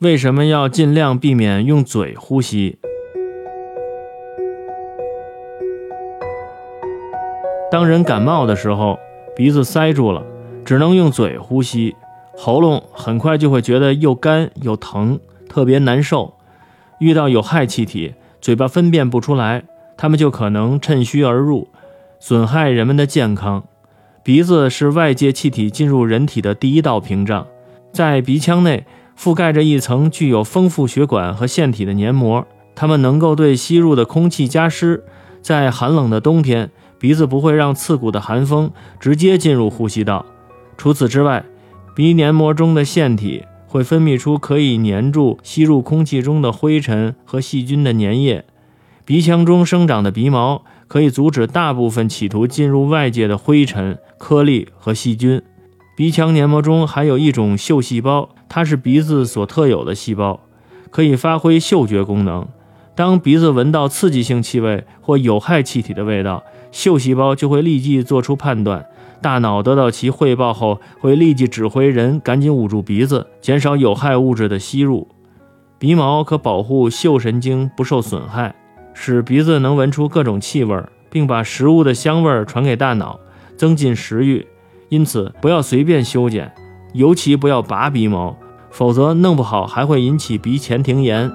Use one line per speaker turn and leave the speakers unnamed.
为什么要尽量避免用嘴呼吸？当人感冒的时候，鼻子塞住了，只能用嘴呼吸，喉咙很快就会觉得又干又疼，特别难受。遇到有害气体，嘴巴分辨不出来，它们就可能趁虚而入，损害人们的健康。鼻子是外界气体进入人体的第一道屏障，在鼻腔内。覆盖着一层具有丰富血管和腺体的黏膜，它们能够对吸入的空气加湿。在寒冷的冬天，鼻子不会让刺骨的寒风直接进入呼吸道。除此之外，鼻黏膜中的腺体会分泌出可以粘住吸入空气中的灰尘和细菌的粘液。鼻腔中生长的鼻毛可以阻止大部分企图进入外界的灰尘、颗粒和细菌。鼻腔黏膜中还有一种嗅细胞。它是鼻子所特有的细胞，可以发挥嗅觉功能。当鼻子闻到刺激性气味或有害气体的味道，嗅细胞就会立即做出判断。大脑得到其汇报后，会立即指挥人赶紧捂住鼻子，减少有害物质的吸入。鼻毛可保护嗅神经不受损害，使鼻子能闻出各种气味，并把食物的香味传给大脑，增进食欲。因此，不要随便修剪。尤其不要拔鼻毛，否则弄不好还会引起鼻前庭炎。